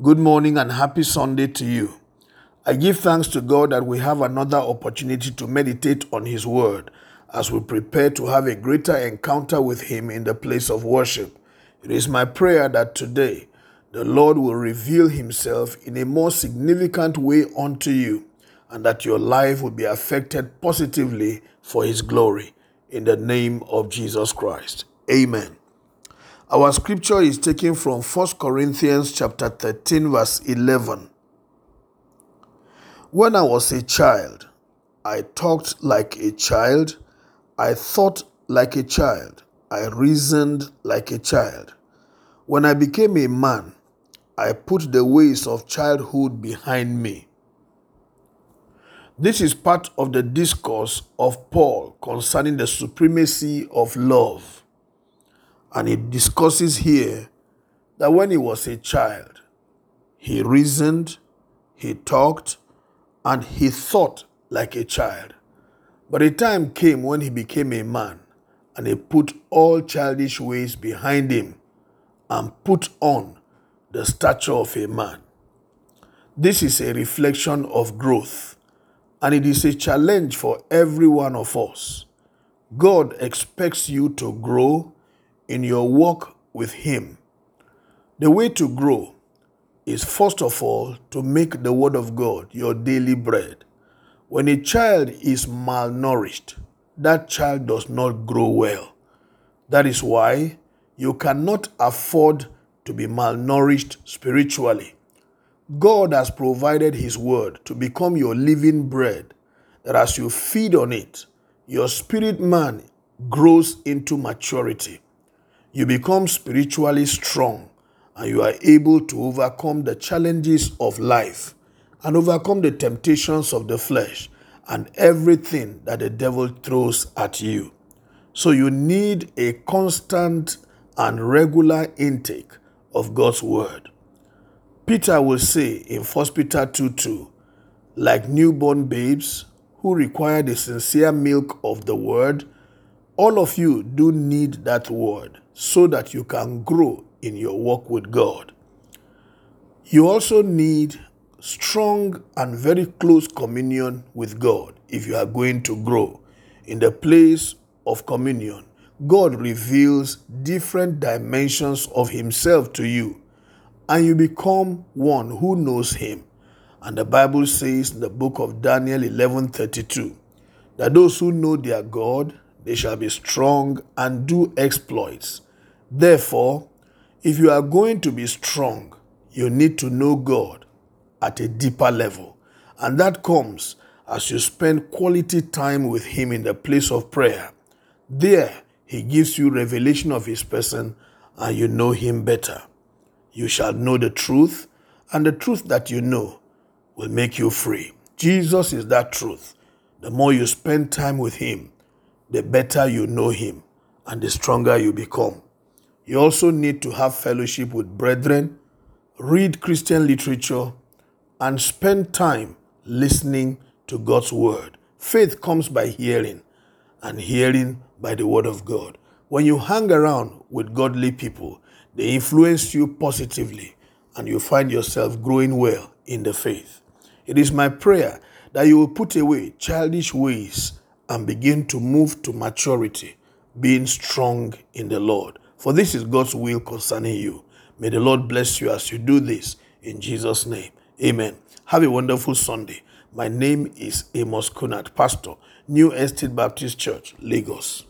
Good morning and happy Sunday to you. I give thanks to God that we have another opportunity to meditate on His Word as we prepare to have a greater encounter with Him in the place of worship. It is my prayer that today the Lord will reveal Himself in a more significant way unto you and that your life will be affected positively for His glory. In the name of Jesus Christ. Amen. Our scripture is taken from 1 Corinthians chapter 13 verse 11. When I was a child, I talked like a child, I thought like a child, I reasoned like a child. When I became a man, I put the ways of childhood behind me. This is part of the discourse of Paul concerning the supremacy of love. And he discusses here that when he was a child, he reasoned, he talked, and he thought like a child. But a time came when he became a man, and he put all childish ways behind him and put on the stature of a man. This is a reflection of growth, and it is a challenge for every one of us. God expects you to grow in your walk with Him. The way to grow is first of all to make the Word of God your daily bread. When a child is malnourished, that child does not grow well. That is why you cannot afford to be malnourished spiritually. God has provided His Word to become your living bread, that as you feed on it, your spirit man grows into maturity you become spiritually strong and you are able to overcome the challenges of life and overcome the temptations of the flesh and everything that the devil throws at you. So you need a constant and regular intake of God's word. Peter will say in 1 Peter 2 2, like newborn babes who require the sincere milk of the word, all of you do need that word so that you can grow in your walk with God. You also need strong and very close communion with God if you are going to grow. In the place of communion, God reveals different dimensions of Himself to you, and you become one who knows Him. And the Bible says in the book of Daniel 11:32 that those who know their God they shall be strong and do exploits. Therefore, if you are going to be strong, you need to know God at a deeper level. And that comes as you spend quality time with Him in the place of prayer. There, He gives you revelation of His person and you know Him better. You shall know the truth, and the truth that you know will make you free. Jesus is that truth. The more you spend time with Him, the better you know Him and the stronger you become. You also need to have fellowship with brethren, read Christian literature, and spend time listening to God's word. Faith comes by hearing, and hearing by the word of God. When you hang around with godly people, they influence you positively, and you find yourself growing well in the faith. It is my prayer that you will put away childish ways and begin to move to maturity, being strong in the Lord. For this is God's will concerning you. May the Lord bless you as you do this in Jesus' name. Amen. Have a wonderful Sunday. My name is Amos Kunat, Pastor, New Estate Baptist Church, Lagos.